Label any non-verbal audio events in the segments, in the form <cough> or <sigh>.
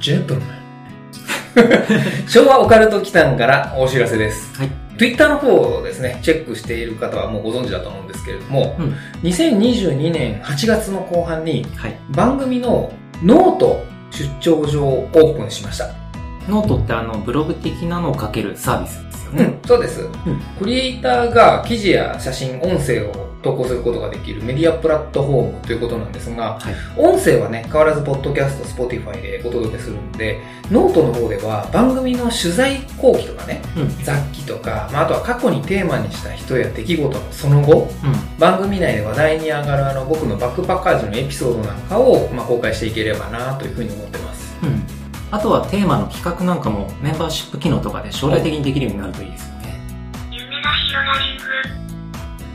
Ladies and gentlemen 昭和オカルト奇譚からお知らせです。はい。Twitter の方をですね、チェックしている方はもうご存知だと思うんですけれども、うん2022年8月の後半にはい。番組のノート出張所をオープンしました。ノートってあの、ブログ的なのを書けるサービスですよね。うん、そうです。クリエイターが記事や写真、音声を投稿することができるメディアプラットフォームということなんですが、はい。音声はね、変わらずポッドキャスト、 Spotify でお届けするので、ノートの方では番組の取材後記とかね、うん。雑記とか、まあ、あとは過去にテーマにした人や出来事のその後、うん。番組内で話題に上がるあの僕のバックパッカー時のエピソードなんかを、まあ、公開していければなというふうに思ってます。うん。あとはテーマの企画なんかもメンバーシップ機能とかで将来的にできるようになるといいですよね。夢が広がりく。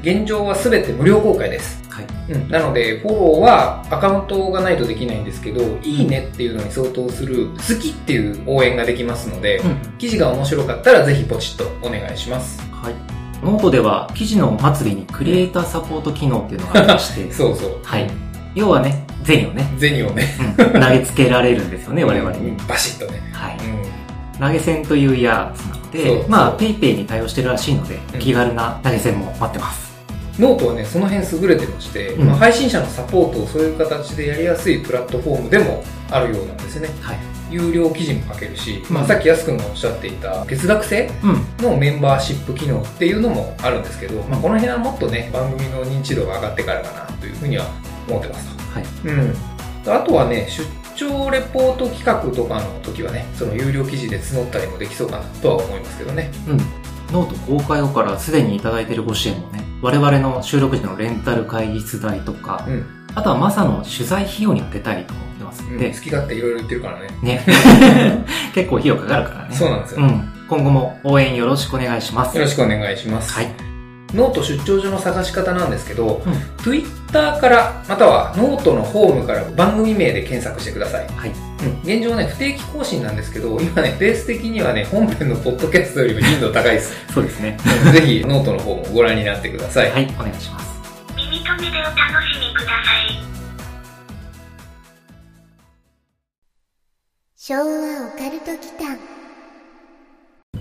現状は全て無料公開です。はい。うん、なので、フォローはアカウントがないとできないんですけど、いいねっていうのに相当する好きっていう応援ができますので、うん。記事が面白かったらぜひポチッとお願いします。はい。ノートでは記事の終わりにクリエイターサポート機能っていうのがありまして、そうそう。はい。要はね、銭をね、銭をね、うん投げつけられるんですよね、<laughs> 我々に。バシッとね。はい。う投げ銭というやつなので、まあ、ペイペイに対応してるらしいのでうん、気軽な投げ銭も待ってます。ん。ノートはね、その辺優れてまして、うんまあ、配信者のサポートをそういう形でやりやすいプラットフォームでもあるようなんですね。はい。有料記事も書けるし、まあ、うんさっきやすくんがおっしゃっていた月額制うん。のメンバーシップ機能っていうのもあるんですけど、まあ、この辺はもっとね、番組の認知度が上がってからかなというふうには思ってますと。はい。うん。あとはね、出張レポート企画とかの時はね、その有料記事で募ったりもできそうかなとは思いますけどね。うん。ノート公開後からすでにいただいているご支援もね、我々の収録時のレンタル会議室代とか、うん。あとはマサの取材費用に当てたりと思ってますうん、好き勝手いろいろ言ってるからね。ね。<laughs> 結構費用かかるからね。そうなんですよ。うん。今後も応援よろしくお願いします。よろしくお願いします。はい。ノート出張所の探し方なんですけど、うん Twitter から、またはノートのホームから番組名で検索してください。はい。うん、現状ね、不定期更新なんですけど、今ね、ベース的にはね、本編のポッドキャストよりも頻度高いです。<laughs> そうですね。うんぜひ、ノートの方もご覧になってください。はい。お願いします。耳と目でお楽しみください。昭和オカルト祈間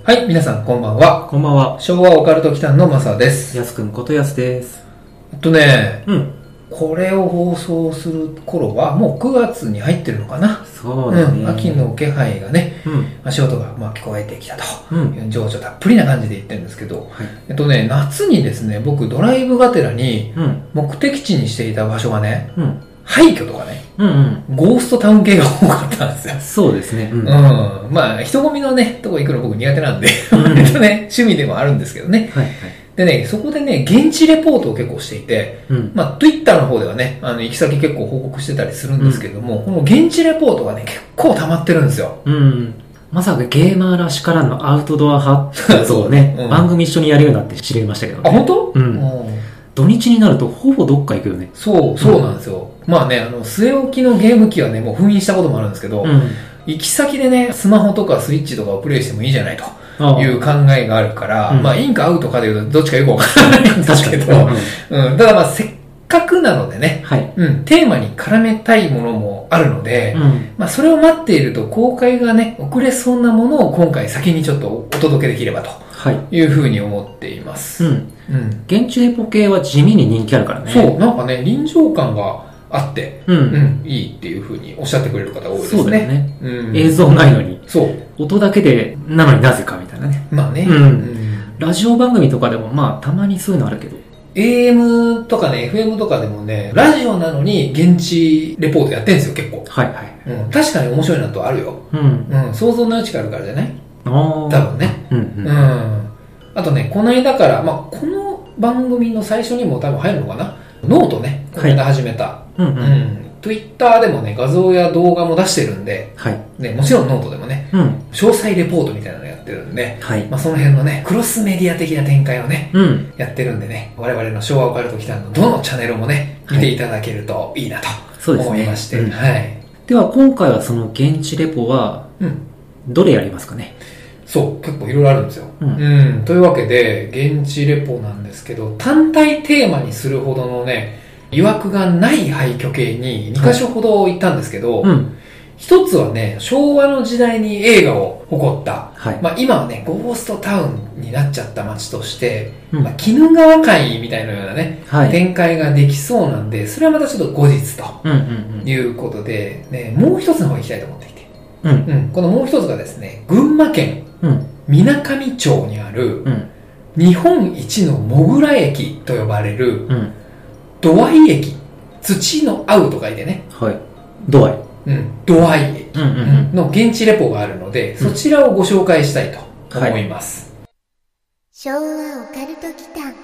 はい、皆さんこんばんは。こんばんは。昭和オカルト機関のマサです。やすくんことやすです。えっとね、うん。これを放送する頃は、もう9月に入ってるのかな。そうだね。ん、秋の気配がね、うん。足音がまあ聞こえてきたと。うん。情緒たっぷりな感じで言ってるんですけど、はい。えっとね、夏にですね、僕ドライブがてらにうん。目的地にしていた場所がね、うん。廃墟とかね、うんうん。ゴーストタウン系が多かったんですよ。そうですね。ううん。ん。はまあ、人混みのね、とこ行くの僕苦手なんで、うん <laughs> 割とね、趣味でもあるんですけどね。いはい。でね、そこでね、現地レポートを結構していて、うん。まあ、Twitter の方ではね、あの、行き先結構報告してたりするんですけども、この現地レポートがね、結構溜まってるんですよ。うん。まさかゲーマーらしからのアウトドア派とをね、うん番組一緒にやるようになって知りましたけどね。あ、本当？うん土日になるとほぼどっか行くよね。そう、そうなんですよ。まあね、あの、据え置きのゲーム機はね、もう封印したこともあるんですけど、ん。行き先でね、スマホとかスイッチとかをプレイしてもいいじゃないという考えがあるから、うんまあ、インかアウトかでいうとどっちかよくわからないんですけど、うんうん、ただまあ、せっかくなのでね、はい。うん、テーマに絡めたいものもあるので、うん。まあ、それを待っていると公開がね、遅れそうなものを今回先にちょっとお届けできればとはい。いうふうに思っています。うん。うん。現地レポ系は地味に人気あるからね。そう、なんかね、臨場感があって、う。うんん、いいっていうふうにおっしゃってくれる方多いですね。そうだよね。うん。映像ないのに、そう。音だけで、なのになぜかみたいなね。まあね。うんラジオ番組とかでもまあたまにそういうのあるけど。AM とかね、FM とかでもね、ラジオなのに現地レポートやってんですよ、結構。はいはい。うん、確かに面白いなとあるよ。うん。うん、想像の余地があるからじゃない？ああ。多分ね。うんう。うんん。あとね、この間から、まあ、この番組の最初にも多分入るのかな？ノートね、この間始めた。うんう。うんん。Twitter でもね、画像や動画も出してるんで、はい。ね、もちろんノートでもね、うん。詳細レポートみたいなのやってるんで、はい。まあ、その辺のね、クロスメディア的な展開をね、うん。やってるんでね、我々の昭和オカルト奇譚のどのチャンネルもね、見ていただけるといいなと。思いまして、うんはい。では今回はその現地レポは、うん。どれやりますかね？そう、結構いろいろあるんですよ。ううんん。というわけで、現地レポなんですけど、単体テーマにするほどのね、曰くがない廃墟系に2箇所ほど行ったんですけど、うん。一つはね、昭和の時代に映画を誇った、はい。まあ今はね、ゴーストタウンになっちゃった街として、うんまあ、鬼怒川会みたいなようなね、はい。展開ができそうなんで、それはまたちょっと後日ということで、ね、もう一つの方に行きたいと思っていて、うん。うん。うん、このもう一つがですね、群馬県うん。水上町にあるうん。日本一のモグラ駅と呼ばれるうん。土合駅、土の合うと書いてね、はい。ドアイ。うん、土合駅うんうんの現地レポがあるので、うんそちらをご紹介したいと思います。昭和オカルト期間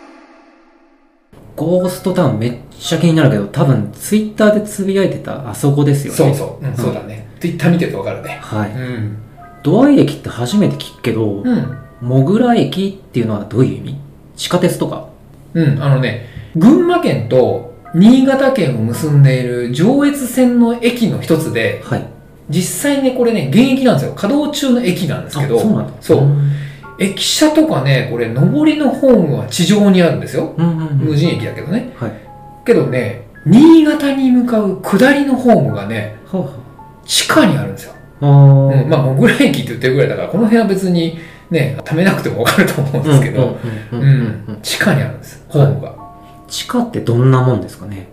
ゴーストタウンめっちゃ気になるけど、多分ツイッターでつぶやいてたあそこですよね。そうそう、うん、そうだね。Twitter 見てるとわかるね。はい。うん。ドアイ駅って初めて聞くけど、うん。モグラ駅っていうのはどういう意味？地下鉄とか？うん、あのね、群馬県と新潟県を結んでいる上越線の駅の一つで、はい。実際ね、これね、現役なんですよ。稼働中の駅なんですけど、あそうなんだ。そう駅舎とかね、これ、上りのホームは地上にあるんですよ。うんうんうん。無人駅だけどね。はい。けどね、新潟に向かう下りのホームがね、は地下にあるんですよ。あはあ。うん、まあ、モグラ駅って言ってるぐらいだから、この辺は別にね、貯めなくてもわかると思うんですけど、地下にあるんです、ホームが。地下ってどんなもんですかね？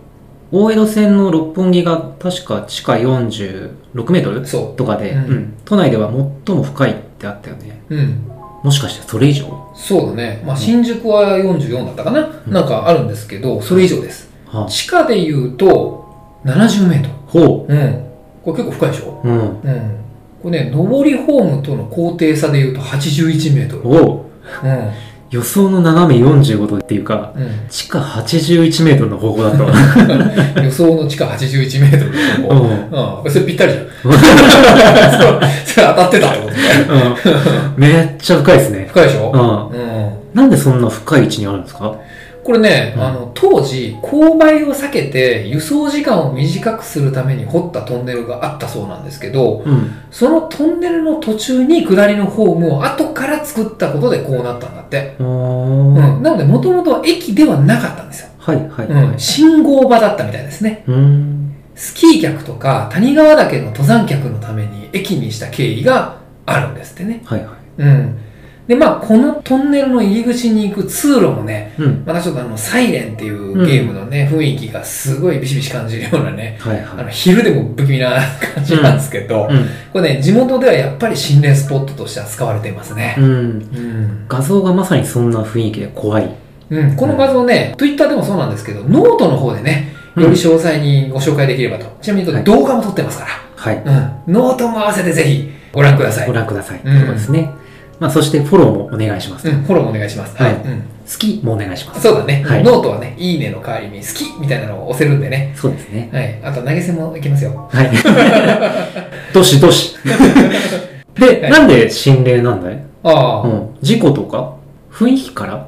大江戸線の六本木が確か地下46メートルそとかで、うんうん都内では最も深いってあったよね。う。うん。もしかしてそれ以上？そうだね。まあ、新宿は44だったかな、うんなんかあるんですけど、それ以上です。はあ、地下で言うと、70メートほル。うん。これ結構深いでしょ？う。うん。うん。これね、上りホームとの高低差で言うと81メートル。おううん。予想の斜め45度っていうか、うん。地下81メートルの方向だったわ。<laughs> 予想の地下81メートルのとこ。うん。うん。それぴったりじゃん。そ <laughs> う <laughs> それ当たってたってことね。うん。めっちゃ深いですね。深いでしょ？うん。うん。なんでそんな深い位置にあるんですか？これね、うんあの、当時、勾配を避けて輸送時間を短くするために掘ったトンネルがあったそうなんですけど、うん。そのトンネルの途中に下りのホームを後から作ったことでこうなったんだって。おうー。ん。なので、もともとは駅ではなかったんですよ。はいはいうん。はい。信号場だったみたいですね。うーん。スキー客とか谷川岳の登山客のために駅にした経緯があるんですってね。はいはい。うん。で、まあ、このトンネルの入り口に行く通路もね、うん。またちょっとあの、サイレンっていうゲームのね、雰囲気がすごいビシビシ感じるようなね、はいはあの、昼でも不気味な感じなんですけど、い。うん。これね、地元ではやっぱり心霊スポットとして扱われていますね。うん。うん。画像がまさにそんな雰囲気で怖い。うん。この画像ね、Twitter でもそうなんですけど、ノートの方でね、より詳細にご紹介できればと。ちなみに言うと動画も撮ってますかはい。ら。うん。ノートも合わせてぜひご覧ください。ご覧ください。とうんいうことですね。まあ、そしてフォローもお願いします。うん。フォローもお願いします。はいうん。好きもお願いします。そうだね。はいノートはね、いいねの代わりに好きみたいなのを押せるんでね。そうですね。はい。あと投げ銭もいきますよ。はい。どしどし。<laughs> で、はいなんで心霊なんだい？ああ、うん。事故とか？雰囲気から？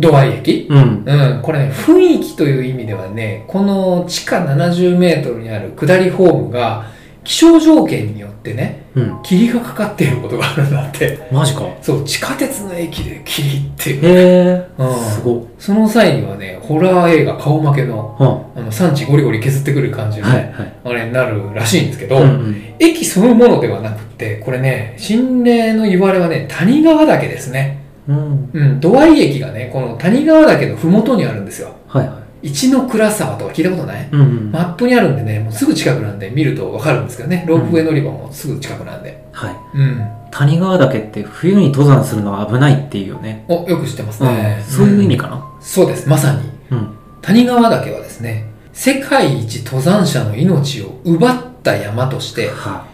土合駅うん。うん。これね、雰囲気という意味ではね、この地下70メートルにある下りホームが、気象条件によってね、うん。霧がかかっていることがあるんだって。マジか。そう、地下鉄の駅で霧っていう。へえ。うんすごい。その際にはね、ホラー映画顔負けの、はあの、産地ゴリゴリ削ってくる感じの、はいはい。あれになるらしいんですけど、うんうん。駅そのものではなくって、これね、心霊の言われはね、谷川岳ですね。うん。うん、土合駅がね、この谷川岳のふもとにあるんですよ。はいはい。一の倉沢とか聞いたことない？うんうん。マップにあるんでね、もうすぐ近くなんで見るとわかるんですけどね、ロープウェイ乗り場もすぐ近くなんで。はい。うん。谷川岳って冬に登山するのは危ないっていうよね。お、よく知ってますうんね。そういう意味か、かなそうです、まさに。うん。谷川岳はですね、世界一登山者の命を奪った山として、は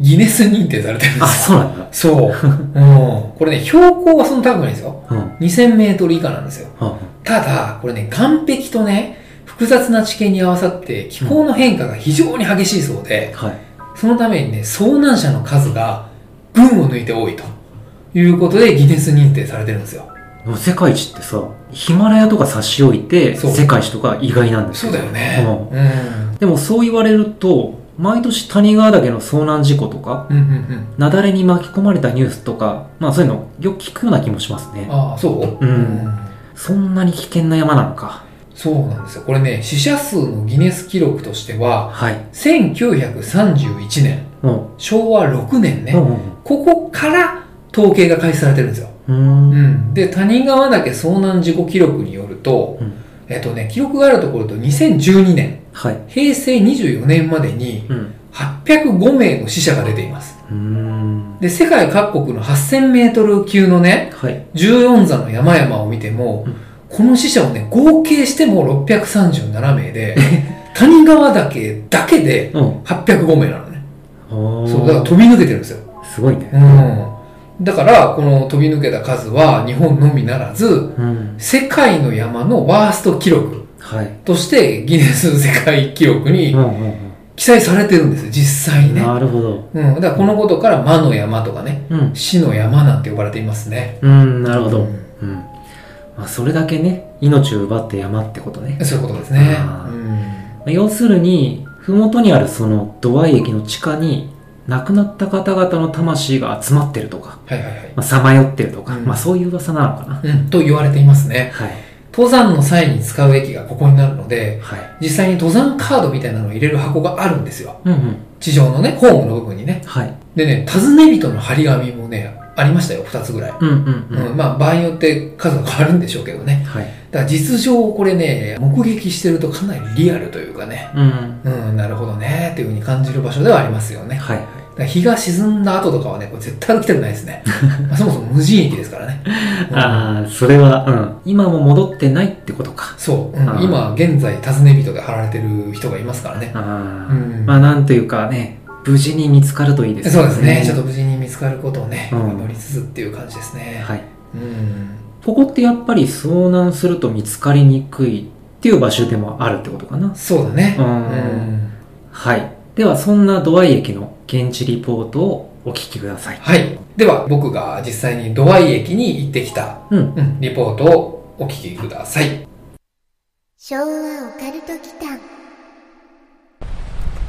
ギネス認定されてるんであ、すよ。そうなんだ。そう。<laughs> うん。これね、標高はそんな高くないんですよ。うん。2000メートル以下なんですよ。はただ、これね、岸壁とね、複雑な地形に合わさって気候の変化が非常に激しいそうで、はい。そのためにね、遭難者の数が群を抜いて多いということでギネス認定されてるんですよ。世界一ってさ、ヒマラヤとか差し置いて、世界一とか意外なんですそうよだよね。ううん。でもそう言われると、毎年谷川岳の遭難事故とか、うんうんうん。雪崩に巻き込まれたニュースとか、まあそういうのよく聞くような気もしますね。ああ、そう？うんそんなに危険な山なのか。そうなんですよ。これね、死者数のギネス記録としては、はい。1931年、も昭和6年う、ね、うんここから統計が開始されてるんですよ。うん。う。うんん。で、谷川岳遭難事故記録によると、うんえっとね、記録があるところと2012年、はい。平成24年までにうん。805名の死者が出ています。で、世界各国の8000メートル級のね、はい。14座の山々を見ても、うんこの死者をね、合計しても637名で、谷川岳だけでうん。805名なのね。おーそう、だから飛び抜けてるんですよ。すごいね。うん。だから、この飛び抜けた数は日本のみならず、うん。世界の山のワースト記録はい。としてギネス世界記録にうんうん記載されてるんですよ、実際うん。にね。なるほど。うん。だからこのことから魔の山とかね、うん。死の山なんて呼ばれていますね。うん、なるほど。ううんん。まあ、それだけね、命を奪って山ってことね。そういうことですね。うん。まあ要するに、ふもとにあるその土合駅の地下に、亡くなった方々の魂が集まってるとか、はいはいはい。まあ、さまよってるとか、うんまあそういう噂なのかな。うん、と言われていますね。はい。登山の際に使う駅がここになるので、はい。実際に登山カードみたいなのを入れる箱があるんですよ。うんうん。地上のね、ホームの部分にね。はい。でね、尋ね人の張り紙もね、ありましたよ、二つぐらい。うんうんうん。うん、まあ、場合によって数が変わるんでしょうけどね。はい。だから実情これね、目撃してるとかなりリアルというかね、うん。うん、なるほどね、っていうふうに感じる場所ではありますよね。はい日が沈んだ後とかはね、これ絶対歩きたくないですね。<laughs> まあそもそも無人駅ですからね。うんああ、それは、うん。今も戻ってないってことか。そう、うん今現在尋ね人で貼られてる人がいますからね。ああ、うんまあなんというかね、無事に見つかるといいですそうですね。ちょっと無事に見つかることをね、うん祈りつつっていう感じですね。はい。うん。ここってやっぱり遭難すると見つかりにくいっていう場所でもあるってことかな。そうだね。ううんん。はい。では、そんなドアイ駅の現地リポートをお聞きください。はい。では、僕が実際にドワイ駅に行ってきた、うん。うん、リポートをお聞きください。昭和オカルト祈間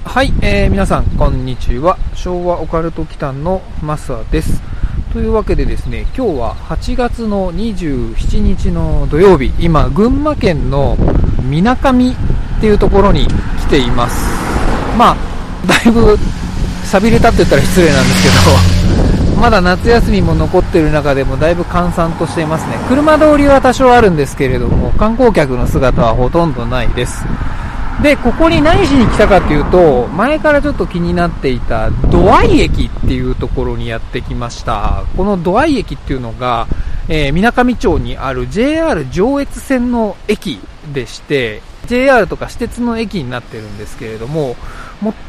はい、えー皆さん、こんにちは。昭和オカルト祈間のマサです。というわけでですね、今日は8月の27日の土曜日、今、群馬県のみなかみっていうところに来ています。まあ、だいぶ寂れたって言ったら失礼なんですけど、<laughs> まだ夏休みも残ってる中でもだいぶ閑散としていますね。車通りは多少あるんですけれども、観光客の姿はほとんどないです。で、ここに何しに来たかっていうと、前からちょっと気になっていたドアイ駅っていうところにやってきました。このドアイ駅っていうのが、えー、水上町にある JR 上越線の駅でして、JR とか私鉄の駅になってるんですけれども、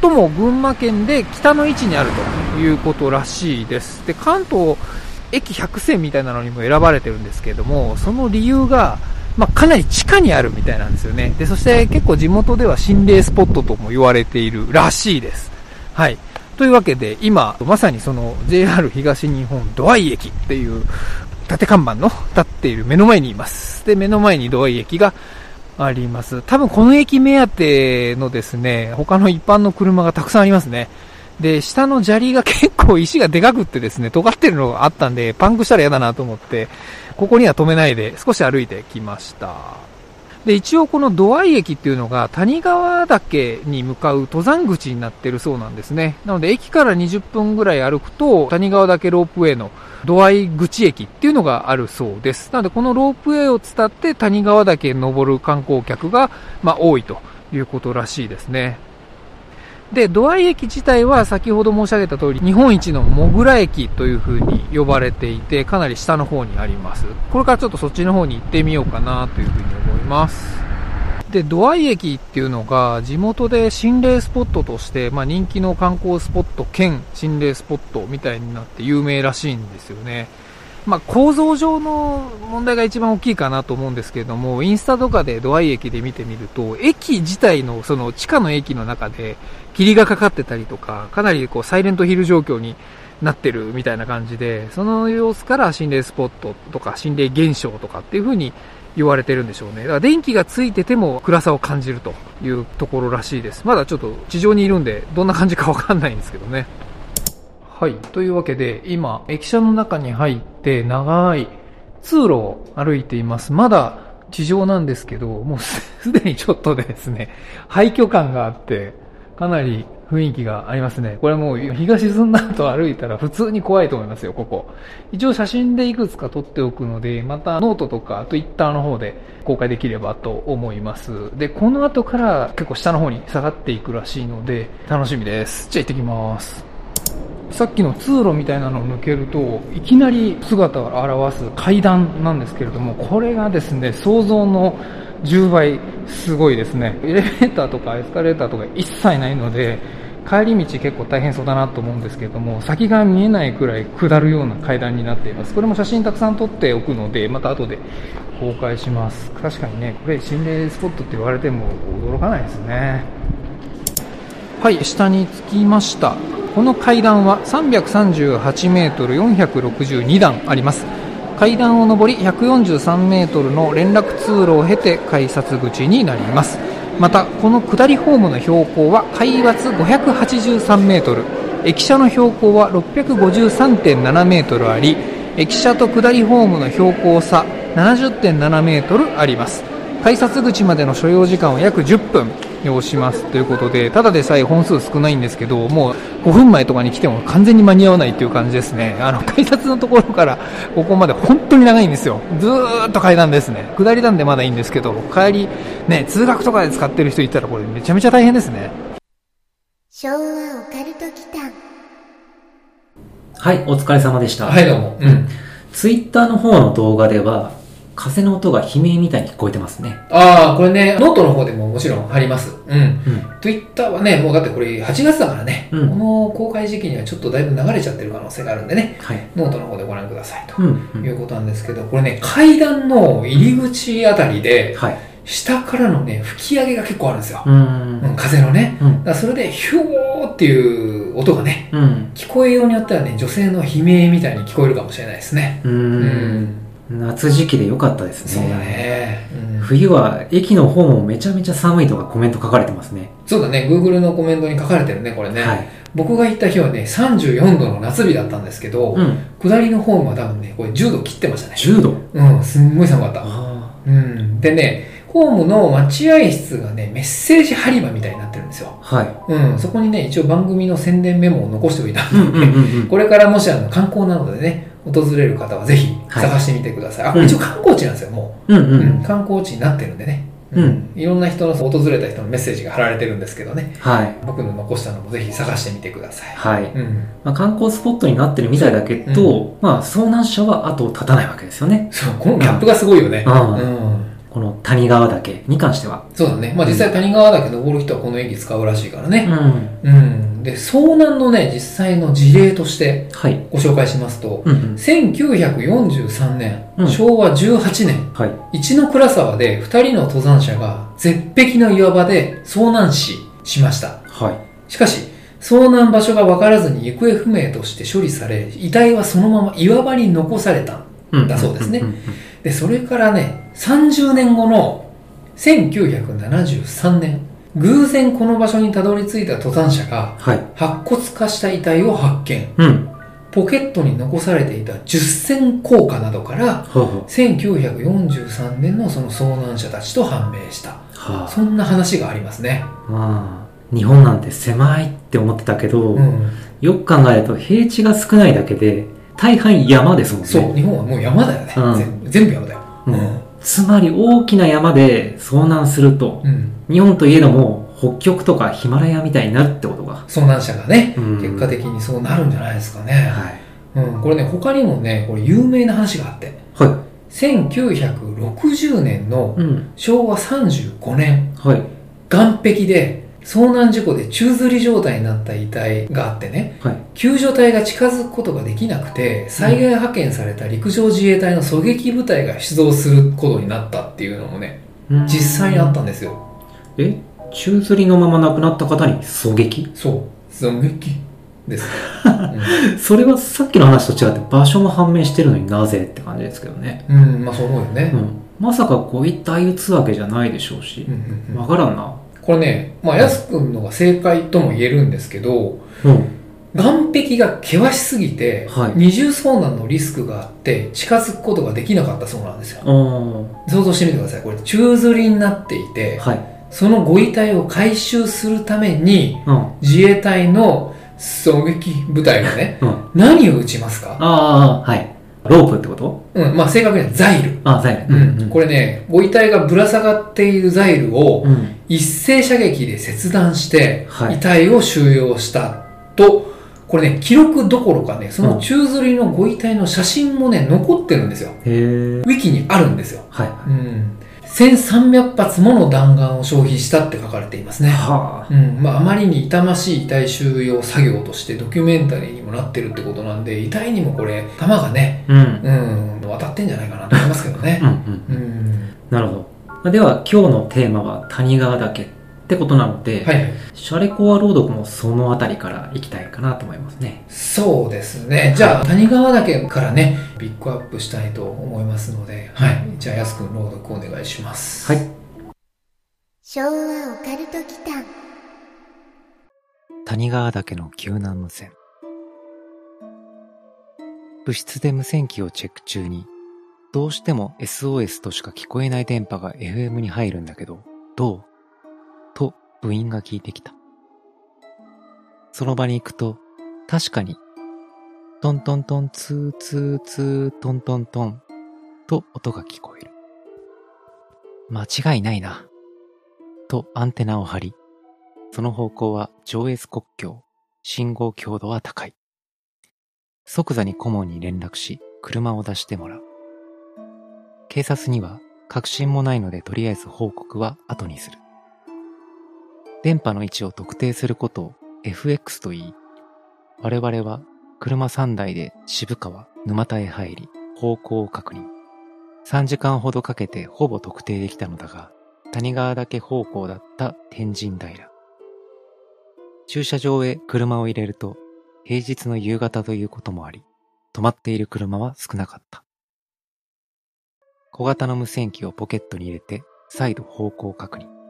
最も群馬県で北の位置にあるということらしいです。で、関東駅100選みたいなのにも選ばれてるんですけれども、その理由が、まあ、かなり地下にあるみたいなんですよね。で、そして結構地元では心霊スポットとも言われているらしいです。はい。というわけで、今、まさにその JR 東日本ドアイ駅っていう縦看板の立っている目の前にいます。で、目の前にドアイ駅があります。多分この駅目当てのですね、他の一般の車がたくさんありますね。で、下の砂利が結構石がでかくってですね、尖ってるのがあったんで、パンクしたら嫌だなと思って、ここには止めないで少し歩いてきました。で、一応この土合駅っていうのが谷川岳に向かう登山口になってるそうなんですね。なので駅から20分ぐらい歩くと谷川岳ロープウェイの土合口駅っていうのがあるそうです。なのでこのロープウェイを伝って谷川岳に登る観光客が、まあ、多いということらしいですね。で、ドア駅自体は先ほど申し上げた通り、日本一のモグラ駅という風に呼ばれていて、かなり下の方にあります。これからちょっとそっちの方に行ってみようかなという風に思います。で、ドア駅っていうのが地元で心霊スポットとして、まあ、人気の観光スポット兼心霊スポットみたいになって有名らしいんですよね。まあ、構造上の問題が一番大きいかなと思うんですけれども、インスタとかでドアイ駅で見てみると、駅自体のその地下の駅の中で霧がかかってたりとか、かなりこうサイレントヒル状況になってるみたいな感じで、その様子から心霊スポットとか心霊現象とかっていう風に言われてるんでしょうね。だから電気がついてても暗さを感じるというところらしいです。まだちょっと地上にいるんで、どんな感じかわかんないんですけどね。はい。というわけで、今、駅舎の中に入って長い通路を歩いています。まだ地上なんですけど、もうすでにちょっとですね、<laughs> 廃墟感があって、かなり雰囲気がありますね。これもう日が沈んだ後歩いたら普通に怖いと思いますよ、ここ。一応写真でいくつか撮っておくので、またノートとか Twitter の方で公開できればと思います。で、この後から結構下の方に下がっていくらしいので、楽しみです。じゃあ行ってきます。さっきの通路みたいなのを抜けると、いきなり姿を現す階段なんですけれども、これがですね、想像の10倍すごいですね。<laughs> エレベーターとかエスカレーターとか一切ないので、帰り道結構大変そうだなと思うんですけども、先が見えないくらい下るような階段になっています。これも写真たくさん撮っておくので、また後で公開します。確かにね、これ心霊スポットって言われても驚かないですね。はい、下に着きました。この階段は338メートル462段あります。階段を上り143メートルの連絡通路を経て改札口になります。また、この下りホームの標高は海抜583メートル、駅舎の標高は653.7メートルあり、駅舎と下りホームの標高差70.7メートルあります。改札口までの所要時間は約10分要しますということで、ただでさえ本数少ないんですけど、もう5分前とかに来ても完全に間に合わないという感じですね。あの、改札のところからここまで本当に長いんですよ。ずーっと階段ですね。下りなんでまだいいんですけど、帰り、ね、通学とかで使ってる人いたらこれめちゃめちゃ大変ですね。昭和オカルト祈間はい、お疲れ様でした。はい、どうも。うん。ツイッターの方の動画では、風の音が悲鳴みたいに聞こえてますね。ああ、これね、ノートの方でももちろん貼ります。うん。うん。Twitter はね、もうだってこれ8月だからね、うんこの公開時期にはちょっとだいぶ流れちゃってる可能性があるんでね、はい。ノートの方でご覧くださいということなんですけど、これね、階段の入り口あたりで、はい。下からのね、吹き上げが結構あるんですよ。うーん。うん、風のね。うん。だそれで、ヒューっていう音がね、うん。聞こえようによってはね、女性の悲鳴みたいに聞こえるかもしれないですね。うん夏時期で良かったですね。そうだね。うん冬は駅の方もめちゃめちゃ寒いとかコメント書かれてますね。そうだね、Google のコメントに書かれてるね、これね。はい。僕が行った日はね、34度の夏日だったんですけど、うん。下りのホームは多分ね、これ10度切ってましたね。10度？うん、すんごい寒かった。あうん。でね、ホームの待合室がね、メッセージ貼り場みたいになってるんですよ。あ。はい。うん、そこにね、一応番組の宣伝メモを残しておいたうんうんうんうん。これからもしあの観光などでね、訪れる方はぜひ探してみてください。あ、これ一応観光地なんですよ、もうんうう。うんん。観光地になってるんでね。うん。いろんな人の、訪れた人のメッセージが貼られてるんですけどね。はい。僕の残したのもぜひ探してみてください。はい。うん。まあ、観光スポットになってるみたいだけど、まあ、遭難者は後を絶たないわけですよね。そう、このギャップがすごいよね。うんうん。この谷川岳に関しては。そうだね。まあ実際谷川岳登る人はこの駅使うらしいからうね。ん。うん。で、遭難のね、実際の事例としてはい。ご紹介しますと、うんうん。1943年、うん昭和18年、はい。一の倉沢で二人の登山者が絶壁の岩場で遭難死しました。はい。しかし、遭難場所が分からずに行方不明として処理され、遺体はそのまま岩場に残された。うんだそうですねんんんで、それからね、30年後の1973年、偶然この場所にたどり着いた登山者がはい。白骨化した遺体を発見。うん。ポケットに残されていた10銭硬貨などから、ほうほう。1943年のその遭難者たちと判明した。はあ。そんな話がありますね。まあ、日本なんて狭いって思ってたけど、うん。よく考えると平地が少ないだけで、大半山ですもんね。そう、日本はもう山だよね。うん全部全部山だよ。うんつまり大きな山で遭難すると、うん。日本といえども北極とかヒマラヤみたいになるってことが。遭難者がね、うん結果的にそうなるんじゃないですかね。はい。うん。これね、他にもね、これ有名な話があって、は1960年の。昭和35年、はい。岸壁で遭難事故で宙吊り状態になった遺体があってね、はい。救助隊が近づくことができなくて、災害派遣された陸上自衛隊の狙撃部隊が出動することになったっていうのもね、うん実際にあったんですよ。え？宙吊りのまま亡くなった方に狙撃？そう。狙撃です。<laughs> うんそれはさっきの話と違って場所も判明してるのになぜって感じですけどね。うん、まあそう思うよねう。ん。まさかご遺体撃つわけじゃないでしょうしうん。うんうんわからんな。これね、まあ、やすくんのが正解とも言えるんですけど、うん。岸壁が険しすぎて、はい二重遭難のリスクがあって、近づくことができなかったそうなんですよ。想像してみてください。これ、宙吊りになっていて、はい。そのご遺体を回収するために、うん。自衛隊の狙撃部隊がね、うん。何を撃ちますか？ああ、はい。ロープってこと？うん、まあ正確にはザイル。あ、ザイル。うん、これね、ご遺体がぶら下がっているザイルをうん。一斉射撃で切断して、はい遺体を収容したと、これね、記録どころかね、その宙吊りのご遺体の写真もね、残ってるんですよ。へえ。ウィキにあるんですよ。はい。うん。1300発もの弾丸を消費したって書かれていますね。はうん。まあ、あまりに痛ましい遺体収容作業としてドキュメンタリーにもなってるってことなんで、遺体にもこれ、弾がね、あ。うん。うん、渡ってんじゃないかなと思いますけどねう。んうん。うん。なるほど。まあでは、今日のテーマは谷川岳ってことなので、はいはい。シャレコア朗読もそのあたりから行きたいかなと思いますね。そうですね。じゃあ、谷川岳からね、ピックアップしたいと思いますので、はい。じゃあ、やすくん朗読お願いします。はい。昭和オカルト祈間谷川岳の救難無線。部室で無線機をチェック中に、どうしても SOS としか聞こえない電波が FM に入るんだけど、どう？と部員が聞いてきた。その場に行くと、確かに、トントントンツーツーツートントントンと音が聞こえる。間違いないな。とアンテナを張り、その方向は上越国境、信号強度は高い。即座に顧問に連絡し、車を出してもらう。警察には確信もないのでとりあえず報告は後にする。電波の位置を特定することを FX と言い、我々は車3台で渋川、沼田へ入り、方向を確認。3時間ほどかけてほぼ特定できたのだが、谷川岳方向だった天神平。駐車場へ車を入れると、平日の夕方ということもあり、止まっている車は少なかった。小型の無線機をポケットに入れて、再度方向確認。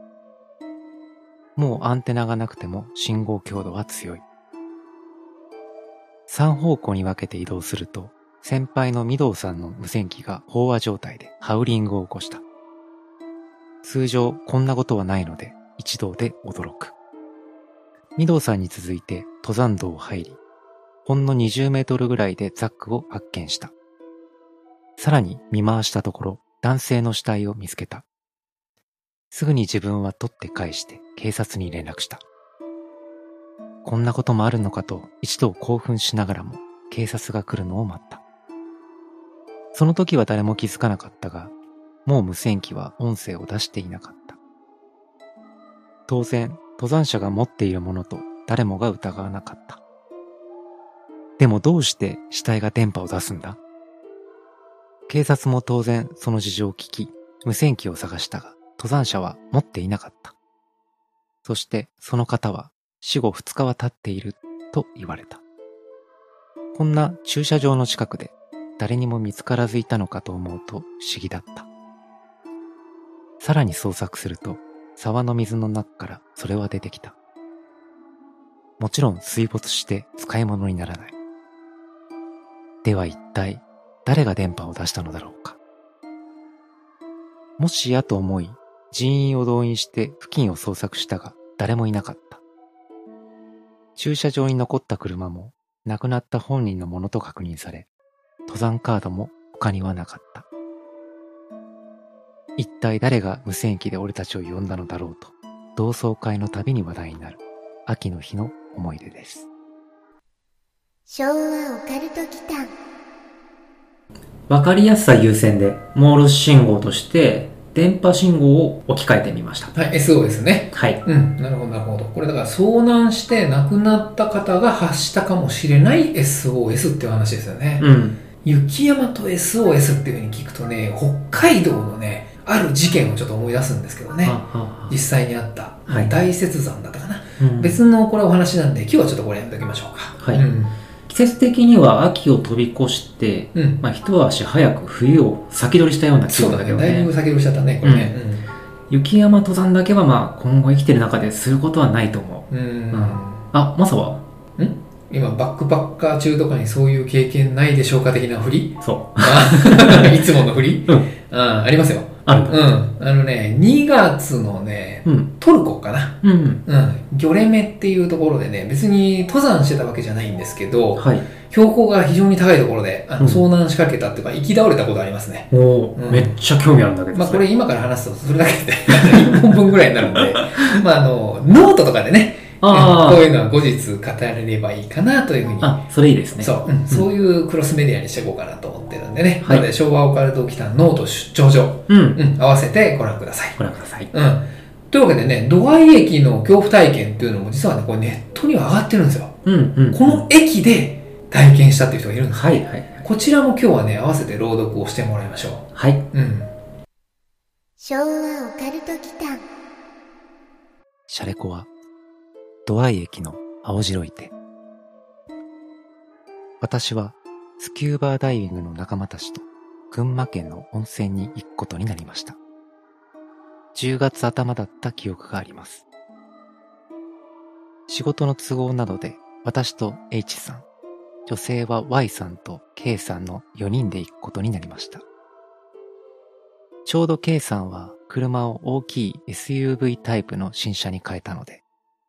もうアンテナがなくても信号強度は強い。三方向に分けて移動すると、先輩の御堂さんの無線機が飽和状態でハウリングを起こした。通常こんなことはないので一同で驚く。御堂さんに続いて登山道を入り、ほんの20メートルぐらいでザックを発見した。さらに見回したところ男性の死体を見つけた。すぐに自分は取って返して警察に連絡した。こんなこともあるのかと一度興奮しながらも警察が来るのを待った。その時は誰も気づかなかったが、もう無線機は音声を出していなかった。当然、登山者が持っているものと誰もが疑わなかった。でもどうして死体が電波を出すんだ？警察も当然その事情を聞き、無線機を探したが、登山者は持っていなかった。そしてその方は死後2日は経っていると言われた。こんな駐車場の近くで誰にも見つからずいたのかと思うと不思議だった。さらに捜索すると、沢の水の中からそれは出てきた。もちろん水没して使い物にならない。では一体誰が電波を出したのだろうか。もしやと思い、人員を動員して付近を捜索したが誰もいなかった。駐車場に残った車も亡くなった本人のものと確認され、登山カードも他にはなかった。一体誰が無線機で俺たちを呼んだのだろうと、同窓会の旅に話題になる秋の日の思い出です。昭和オカルト祈間わかりやすさ優先で、モールス信号として、電波信号を置き換えてみました。はい、SOS ね。はい。うん、なるほど、なるほど。これだから遭難して亡くなった方が発したかもしれない SOS っていう話ですよね。うん。雪山と SOS っていうふうに聞くとね、北海道のね、ある事件をちょっと思い出すんですけどね。はは実際にあった、はい大雪山だったかな。うん別のこれお話なんで、今日はちょっとこれやめときましょうか。はいうん。季節的には秋を飛び越して、うん。まあ、一足早く冬を先取りしたような気。分だけどね。だいぶ先取りしちゃったね、これね。雪山登山だけはまあ今後生きてる中ですることはないと思う。うん。うん。あ、マサは？今、バックパッカー中とかにそういう経験ないでしょうか的な振り？そあ <laughs> いつもの振り？うんあありますよ。う。あるんうだ。ん。あのね、2月のね、うん。トルコかな。うん。うん。うん。ギョレメっていうところでね、別に登山してたわけじゃないんですけど、はい。標高が非常に高いところで、あのうん遭難しかけたっていうか、行き倒れたことありますね。おお、うんめっちゃ興味あるんだけど。まあそこれ今から話すとそれだけで <laughs> 1本分ぐらいになるんで、まああの、ノートとかでね、こういうのは後日語れればいいかなというふうに、あ、それいいですね。そう、うんそういうクロスメディアにしていこうかなと思ってるんでね、はいなので昭和オカルト奇譚ノート出張所、うん。うん、合わせてご覧ください。ご覧ください。うん。というわけでね、土合駅の恐怖体験っていうのも実はね、これネットには上がってるんですよ。うんうん。この駅で体験したっていう人がいるんですよ。はいはいはい。こちらも今日はね、合わせて朗読をしてもらいましょはい。う。うん。昭和オカルト祈間シャレコは、ドアイ駅の青白い手。私は、スキューバーダイビングの仲間たちと、群馬県の温泉に行くことになりました。10月頭だった記憶があります。仕事の都合などで、私と H さん、女性は Y さんと K さんの4人で行くことになりました。ちょうど K さんは車を大きい SUV タイプの新車に変えたので、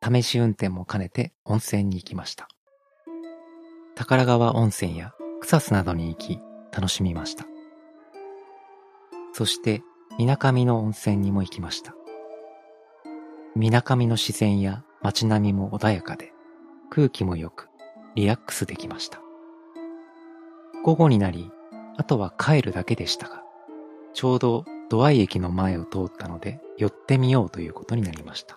試し運転も兼ねて温泉に行きました。宝川温泉や草津などに行き楽しみました。そして、水上の温泉にも行きました。水上の自然や街並みも穏やかで、空気も良く、リラックスできました。午後になり、あとは帰るだけでしたが、ちょうどドアイ駅の前を通ったので寄ってみようということになりました。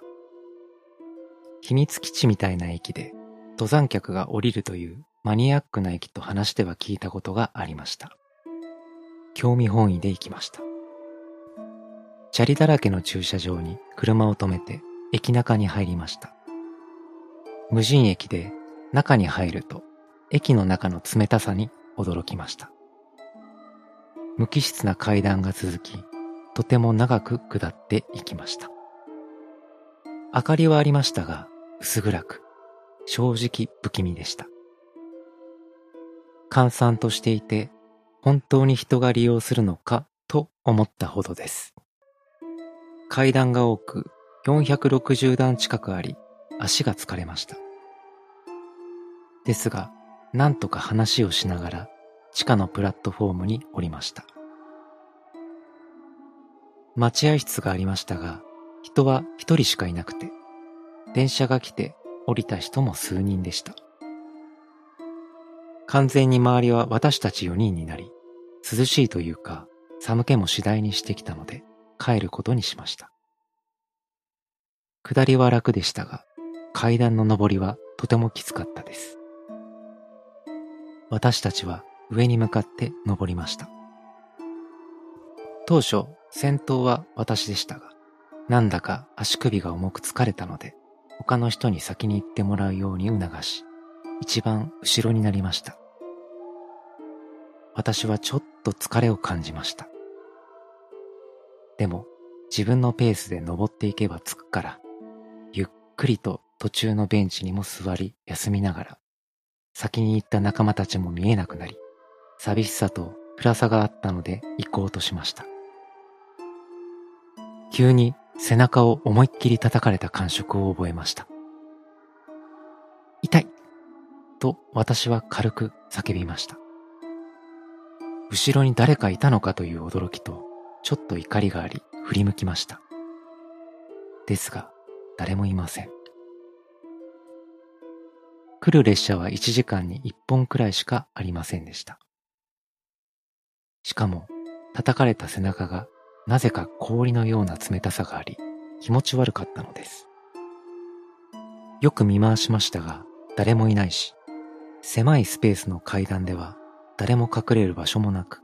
秘密基地みたいな駅で登山客が降りるというマニアックな駅と話しては聞いたことがありました。興味本位で行きました。砂利だらけの駐車場に車を止めて駅中に入りました。無人駅で中に入ると駅の中の冷たさに驚きました。無機質な階段が続き、とても長く下っていきました。明かりはありましたが、薄暗く、正直不気味でした。閑散としていて、本当に人が利用するのかと思ったほどです。階段が多く、460段近くあり、足が疲れました。ですが、なんとか話をしながら、地下のプラットフォームに降りました。待合室がありましたが、人は一人しかいなくて、電車が来て降りた人も数人でした。完全に周りは私たち4人になり、涼しいというか、寒気も次第にしてきたので、帰ることにしました。下りは楽でしたが、階段の上りはとてもきつかったです。私たちは上に向かって登りました。当初、先頭は私でしたが、なんだか足首が重く疲れたので、他の人に先に行ってもらうように促し、一番後ろになりました。私はちょっと疲れを感じました。でも、自分のペースで登っていけば着くから、ゆっくりと途中のベンチにも座り休みながら、先に行った仲間たちも見えなくなり、寂しさと暗さがあったので行こうとしました。急に背中を思いっきり叩かれた感触を覚えました。痛いと私は軽く叫びました。後ろに誰かいたのかという驚きと、ちょっと怒りがあり振り向きました。ですが、誰もいません。来る列車は1時間に1本くらいしかありませんでした。しかも、叩かれた背中がなぜか氷のような冷たさがあり、気持ち悪かったのです。よく見回しましたが、誰もいないし、狭いスペースの階段では誰も隠れる場所もなく、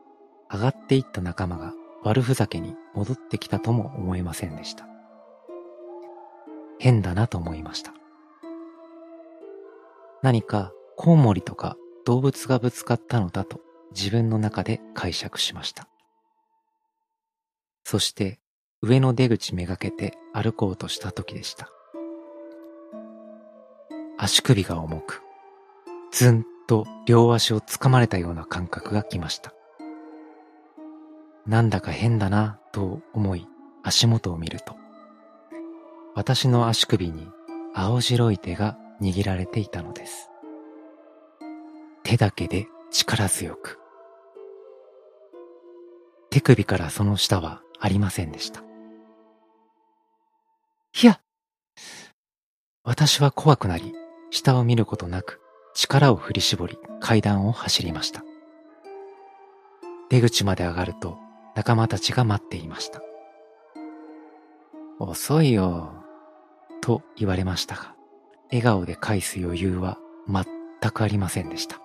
上がっていった仲間が悪ふざけに戻ってきたとも思えませんでした。変だなと思いました。何かコウモリとか動物がぶつかったのだと自分の中で解釈しました。そして上の出口めがけて歩こうとした時でした。足首が重く、ずんと両足をつかまれたような感覚がきました。なんだか変だなと思い足元を見ると、私の足首に青白い手が握られていたのです。手だけで力強く。手首からその下はありませんでした。いや私は怖くなり、下を見ることなく力を振り絞り階段を走りました。出口まで上がると仲間たちが待っていました。遅いよ、と言われましたが、笑顔で返す余裕は全くありませんでした。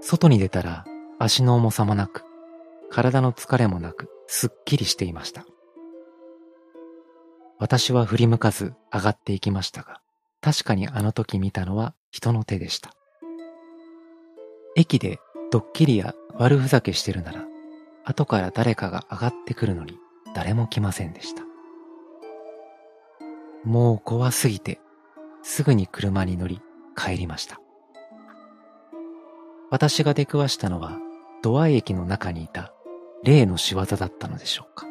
外に出たら足の重さもなく、体の疲れもなく、すっきりしていました。私は振り向かず上がっていきましたが、確かにあの時見たのは人の手でした。駅でドッキリや悪ふざけしてるなら、後から誰かが上がってくるのに誰も来ませんでした。もう怖すぎて、すぐに車に乗り帰りました。私が出くわしたのは、ドア駅の中にいた例の仕業だったのでしょうか。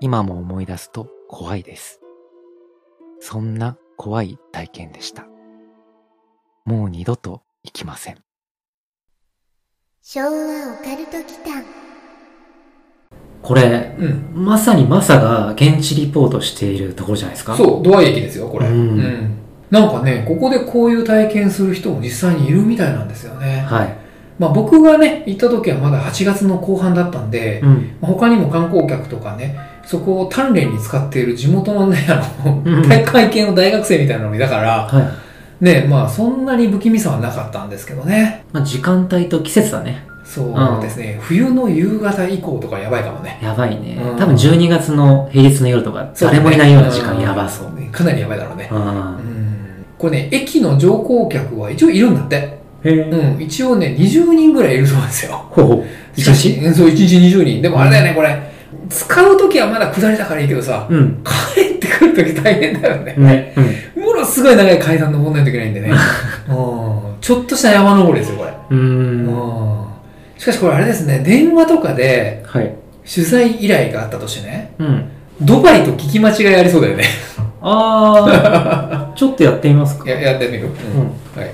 今も思い出すと怖いです。そんな怖い体験でした。もう二度と行きません。昭和オカルト祈間これ、うん。まさにマサが現地リポートしているところじゃないですか？そう、ドア駅ですよ、これ。うんなんかね、ここでこういう体験する人も実際にいるみたいなんですよね。はい。まあ僕がね、行った時はまだ8月の後半だったんで、うん。他にも観光客とかね、そこを鍛錬に使っている地元のね、あの、うん体育会系の大学生みたいなのもいたから、はい。ね、まあそんなに不気味さはなかったんですけどね。まあ、時間帯と季節だね。そうですね、冬の夕方以降とかやばいかもね。やばいねうん。多分12月の平日の夜とか、誰もいないような時間やばそう。ねかなりやばいだろうね。う。うんん。これね、駅の乗降客は一応いるんだって。うん。一応ね、20人ぐらいいるそうですよ。ほうほう。一日？うんそう、1日20人。でもあれだよね、これ。使うときはまだ下りだからいいけどさ、うん。帰ってくるとき大変だよね。ね。うん。ものすごい長い階段登んないといけないんでね。<laughs> うん。ちょっとした山登りですよ、これ。しかしこれあれですね、電話とかではい。取材依頼があったとしてね、うん。ドバイと聞き間違いありそうだよね。あー、<laughs> ちょっとやってみますか。や、やってみる。うん。はい。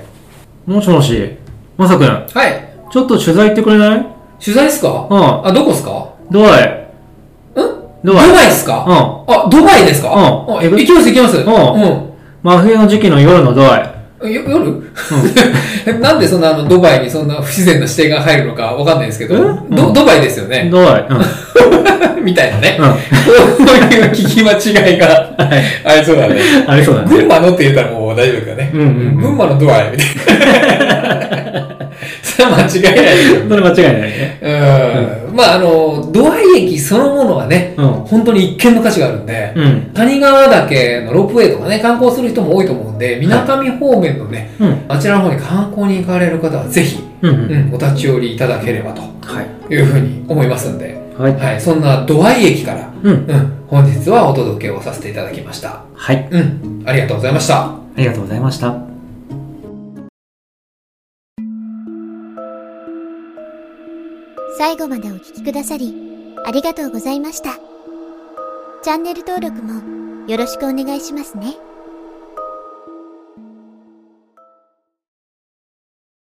もしもし、まさくん、はい。ちょっと取材行ってくれない？取材っすか？うん。あ、どこっすか？ドバイ。んドバイ。ドバイっすか？うん。あ、ドバイですか？うんあ行きます行きます。んうん。真冬の時期の夜のドバイ。よ夜、<laughs> なんでそんなあのドバイにそんな不自然な視点が入るのかわかんないですけど、うんドドバイですよね。ドバイ。うん。<laughs> みたいなね。うん。こういう聞き間違いがありそうだね。ありそうだね。群馬のって言ったらもう大丈夫だね。うんうんうん群馬のドバイみたいな。それは間違いない。それ間違いないね。うん。まああの、ドバイ駅そのものはね、うん。本当に一見の価値があるんで、うん。谷川岳のロープウェイとかね、観光する人も多いと思うんで、水上方面のね、うん。あちらの方に観光に行かれる方はぜひ、うん。う。うんん、お立ち寄りいただければとはい。いうふうに思いますんで、はい。はい、そんなドバイ駅から、うん。うん、本日はお届けをさせていただきました。はい。うん、ありがとうございました。ありがとうございました。最後までお聞きくださり、ありがとうございました。チャンネル登録もよろしくお願いしますね。